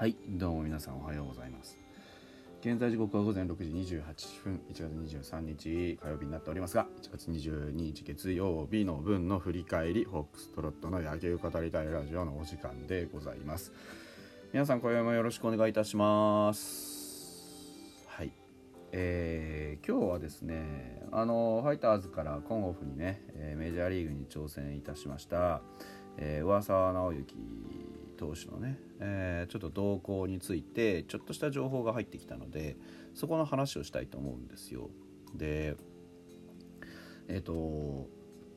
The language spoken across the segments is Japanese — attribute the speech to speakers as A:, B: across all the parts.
A: はいどうも皆さんおはようございます。現在時刻は午前6時28分1月23日火曜日になっておりますが1月22日月曜日の分の振り返りホークストロットの野球語りたいラジオのお時間でございます。皆さん今夜もよろしくお願いいたします。はい。えー、今日はですねあのファイターズから今オフにねメジャーリーグに挑戦いたしました、えー、上沢直之投手のね、えー、ちょっと動向についてちょっとした情報が入ってきたのでそこの話をしたいと思うんですよ。でえっ、ー、と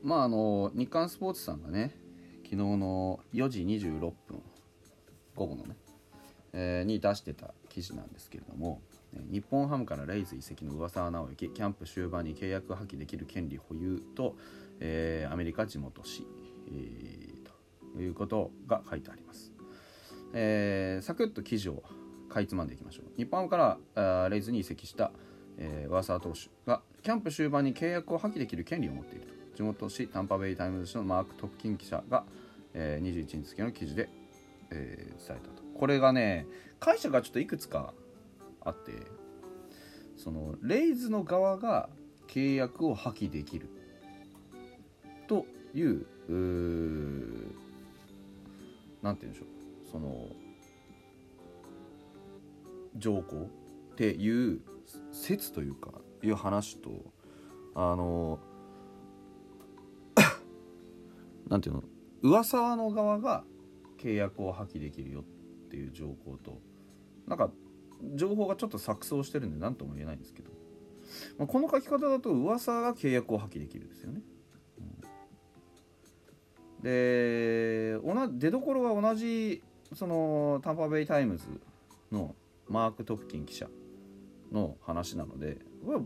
A: まああの日刊スポーツさんがね昨日の4時26分午後のね、えー、に出してた記事なんですけれども日本ハムからレイズ移籍の噂は直之キャンプ終盤に契約破棄できる権利保有と、えー、アメリカ地元紙、えー、いうことが書いてあります。えー、サクッと記事をかいつまんでいきましょう。日本からレイズに移籍した、えー、ワーサー投手がキャンプ終盤に契約を破棄できる権利を持っていると。地元紙タンパベイタイムズ紙のマーク・トッキン記者が、えー、21日付の記事で、えー、伝えたと。これがね会社がちょっといくつかあってそのレイズの側が契約を破棄できるという何て言うんでしょうその条項っていう説というかいう話とあの なんていうの噂の側が契約を破棄できるよっていう条項となんか情報がちょっと錯綜してるんで何とも言えないんですけど、まあ、この書き方だと上沢が契約を破棄できるんですよね。うん、で出どころは同じその Tampa Bay Times のマーク・トプキン記者の話なので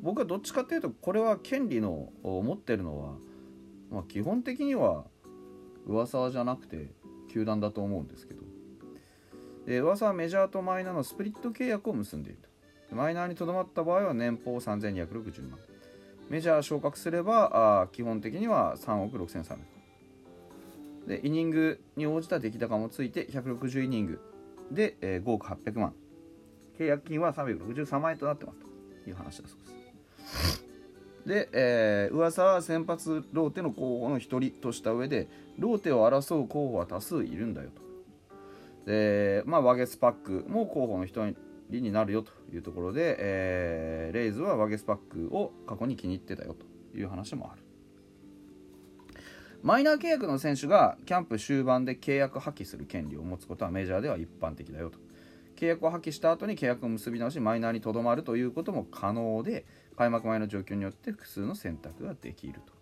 A: 僕はどっちかっていうとこれは権利の持ってるのは、まあ、基本的には噂じゃなくて球団だと思うんですけど。で噂はメジャーとマイナーのスプリット契約を結んでいると。マイナーにとどまった場合は年俸3260万。メジャー昇格すればあ基本的には3億6300万。でイニングに応じた出来高もついて160イニング。で、えー、5億800万契約金は363万円となってますと。いう話だそうです。で、えー、噂は先発ローテの候補の一人とした上でローテを争う候補は多数いるんだよと。でまあワゲスパックも候補の一人になるよというところで、えー、レイズはワゲスパックを過去に気に入ってたよという話もある。マイナー契約の選手がキャンプ終盤で契約破棄する権利を持つことはメジャーでは一般的だよと。契約を破棄した後に契約を結び直しマイナーにとどまるということも可能で開幕前の状況によって複数の選択ができると。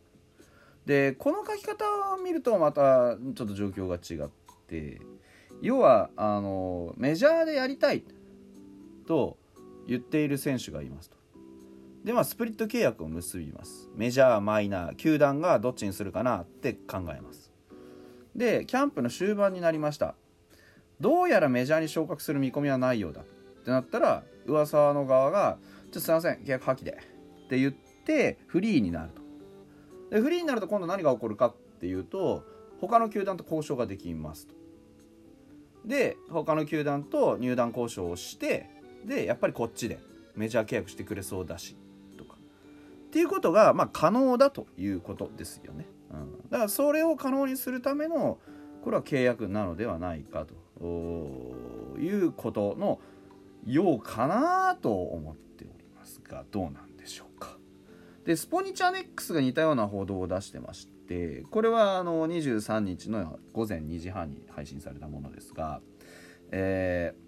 A: でこの書き方を見るとまたちょっと状況が違って要はあのメジャーでやりたいと言っている選手がいますと。でまあスプリット契約を結びます。メジャーマイナー球団がどっちにするかなって考えます。でキャンプの終盤になりました。どうやらメジャーに昇格する見込みはないようだ。ってなったら噂の側が「ちょっとすいません契約破棄で」って言ってフリーになると。でフリーになると今度何が起こるかっていうと他の球団と交渉ができますと。で他の球団と入団交渉をしてでやっぱりこっちでメジャー契約してくれそうだし。ていうことが、まあ、可能だということですよね。うん、だからそれを可能にするためのこれは契約なのではないかということのようかなと思っておりますがどうなんでしょうか。でスポニチアネックスが似たような報道を出してましてこれはあの23日の午前2時半に配信されたものですが、えー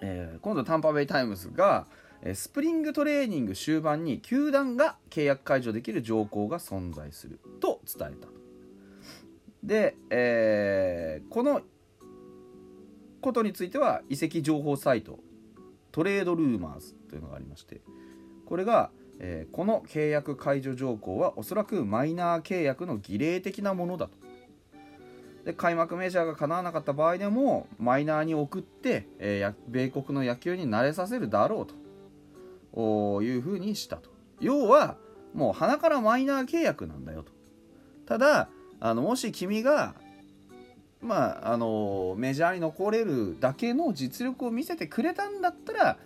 A: えー、今度 Tampa Bay Times がスプリングトレーニング終盤に球団が契約解除できる条項が存在すると伝えた。で、えー、このことについては移籍情報サイトトレードルーマーズというのがありましてこれが、えー、この契約解除条項はおそらくマイナー契約の儀礼的なものだと。で開幕メジャーが叶わなかった場合でもマイナーに送って、えー、米国の野球に慣れさせるだろうと。いうふうにしたと。要はもう鼻からマイナー契約なんだよと。ただあのもし君がまああのメジャーに残れるだけの実力を見せてくれたんだったら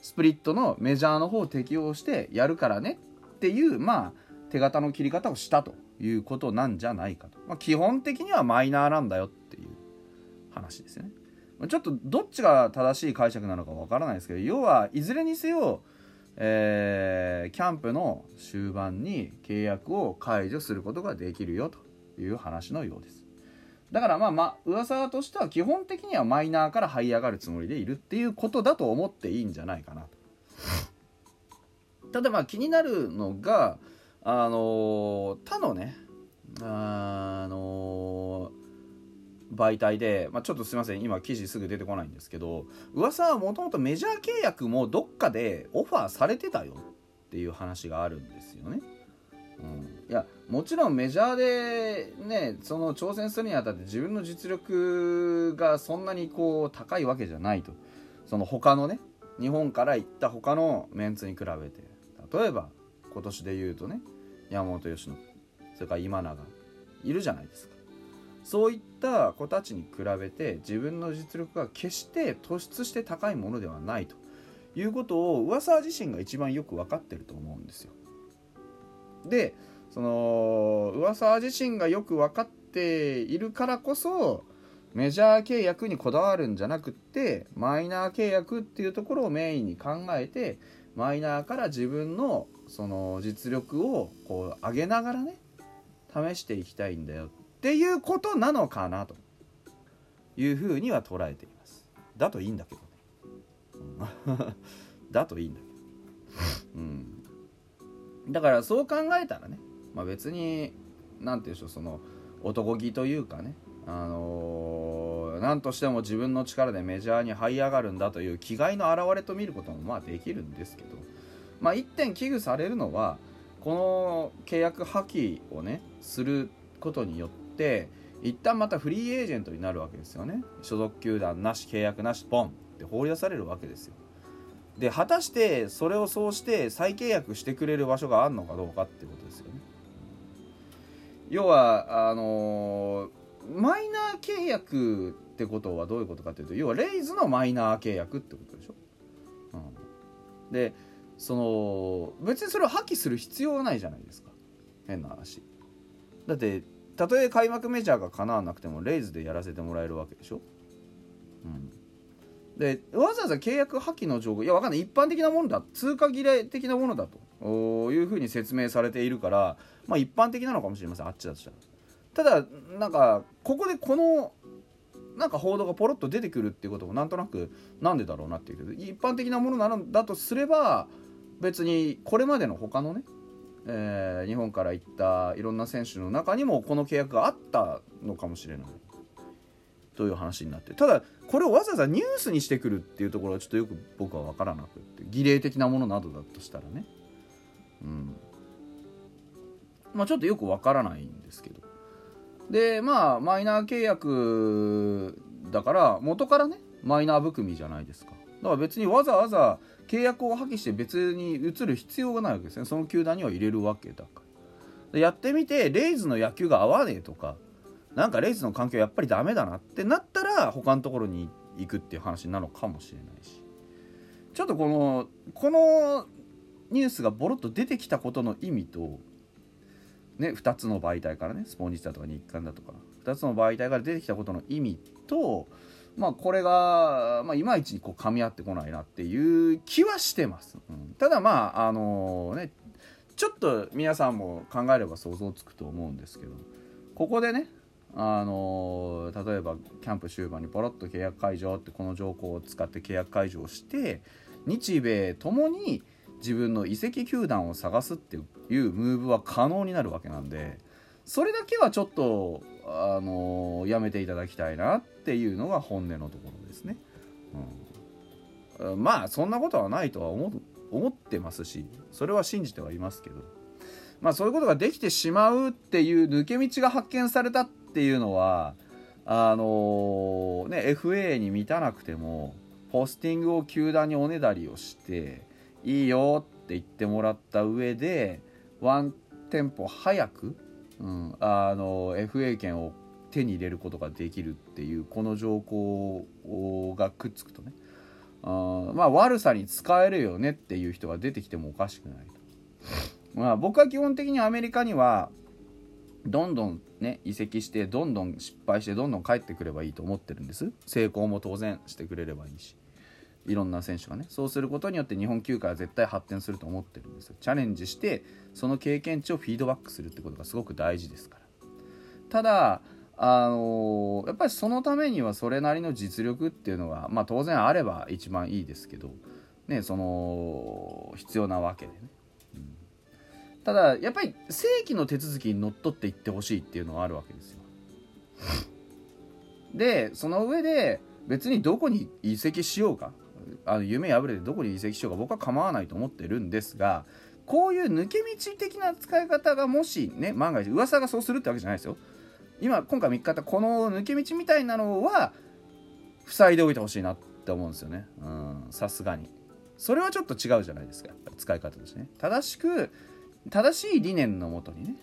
A: スプリットのメジャーの方を適用してやるからねっていうまあ手形の切り方をしたということなんじゃないかと、まあ、基本的にはマイナーなんだよっていう話ですよね。ちょっとどっちが正しい解釈なのかわからないですけど要はいずれにせよえー、キャンプの終盤に契約を解除することができるよという話のようです。だからまあまあ噂としては基本的にはマイナーから這い上がるつもりでいるっていうことだと思っていいんじゃないかなと。ただまあ気になるのがあの他のねあ媒体で、まあ、ちょっとすいません。今記事すぐ出てこないんですけど噂はもともとメジャー契約もどっかでオファーされてたよっていう話があるんですよね。うん、いやもちろんメジャーでねその挑戦するにあたって自分の実力がそんなにこう高いわけじゃないと。その他のね日本から行った他のメンツに比べて。例えば今年で言うとね山本由伸。それから今永。いるじゃないですか。そういった子たちに比べて自分の実力が決して突出して高いものではないということを上沢自身が一番よく分かってると思うんですよ。でその上沢自身がよく分かっているからこそメジャー契約にこだわるんじゃなくってマイナー契約っていうところをメインに考えてマイナーから自分のその実力をこう上げながらね試していきたいんだよっていうことなのかなというふうには捉えています。だといいんだけどね、だといいんだけど、うん、だからそう考えたらね、まあ、別に何て言うんでしょうその男気というかねあのー、何としても自分の力でメジャーに這い上がるんだという気概の表れと見ることもまあできるんですけどまあ一点危惧されるのはこの契約破棄をねすることによってって一旦またフリーエージェントになるわけですよね。所属球団なし契約なしポン。って放り出されるわけですよ。で果たしてそれをそうして再契約してくれる場所があるのかどうかってことですよね。要はあのー、マイナー契約ってことはどういうことかというと要はレイズのマイナー契約ってことでしょ、うん、でその別にそれを破棄する必要はないじゃないですか。変な話。だってたとえ開幕メジャーが叶わなくてもレイズでやらせてもらえるわけでしょ、うん、でわざわざ契約破棄の情報いやわかんない。一般的なものだ。通過儀礼的なものだと。いうふうに説明されているからまあ一般的なのかもしれません。あっちだとしたら。ただなんかここでこのなんか報道がポロッと出てくるっていうこともなんとなくなんでだろうなっていうけど一般的なものなのだとすれば別にこれまでの他のねえー、日本から行ったいろんな選手の中にもこの契約があったのかもしれないという話になってただこれをわざわざニュースにしてくるっていうところはちょっとよく僕は分からなくって儀礼的なものなどだとしたらね。うん。まあちょっとよく分からないんですけど。でまあマイナー契約だから元からねマイナー含みじゃないですか。だから別にわざわざ契約を破棄して別に移る必要がないわけですね。その球団には入れるわけだから。やってみてレイズの野球が合わねえとかなんかレイズの環境やっぱりダメだなってなったら他のところに行くっていう話なのかもしれないし。ちょっとこのこのニュースがボロッと出てきたことの意味とね2つの媒体からねスポンジだとか日刊だとか2つの媒体から出てきたことの意味とまあ、これが、まあ、いまいちこう噛み合ってこないなっていう気はしてます。うん、ただまああのねちょっと皆さんも考えれば想像つくと思うんですけどここでねあの例えばキャンプ終盤にポロッと契約解除ってこの条項を使って契約解除をして日米ともに自分の移籍球団を探すっていうムーブは可能になるわけなんでそれだけはちょっとあのやめていただきたいなっていうのが本音のところですね。うん、まあそんなことはないとは思思ってますしそれは信じてはいますけどまあそういうことができてしまうっていう抜け道が発見されたっていうのはあのね FA に満たなくてもポスティングを球団におねだりをしていいよって言ってもらった上でワンテンポ早くうん、あの FA 権を手に入れることができるっていうこの条項がくっつくとね。あまあ悪さに使えるよねっていう人が出てきてもおかしくないと。まあ、僕は基本的にアメリカにはどんどんね移籍してどんどん失敗してどんどん帰ってくればいいと思ってるんです。成功も当然してくれればいいし。いろんな選手がねそうすることによって日本球界は絶対発展すると思ってるんですよ。チャレンジしてその経験値をフィードバックするってことがすごく大事ですから。ただあのー、やっぱりそのためにはそれなりの実力っていうのが、まあ、当然あれば一番いいですけど、ね、その必要なわけでね、うん、ただやっぱり正規の手続きにのっとっていってほしいっていうのはあるわけですよ。でその上で別にどこに移籍しようか。あの夢破れてどこに移籍しようか僕は構わないと思ってるんですがこういう抜け道的な使い方がもしね万が一噂がそうするってわけじゃないですよ。今今回見方この抜け道みたいなのは塞いでおいてほしいなって思うんですよね。さすがに。それはちょっと違うじゃないですか使い方としてね。正しく正しい理念のもとにね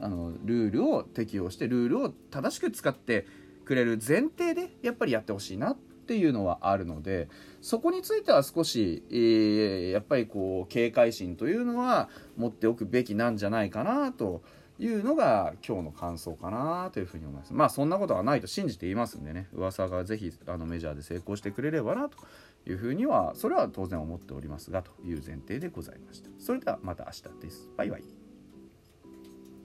A: あのルールを適用してルールを正しく使ってくれる前提でやっぱりやってほしいなっっていうのはあるのでそこについては少し、えー、やっぱりこう警戒心というのは持っておくべきなんじゃないかなというのが今日の感想かなというふうに思います。まあそんなことはないと信じていますんでね噂がぜひあのメジャーで成功してくれればなというふうにはそれは当然思っておりますがという前提でございました。それではまた明日です。バイバイ。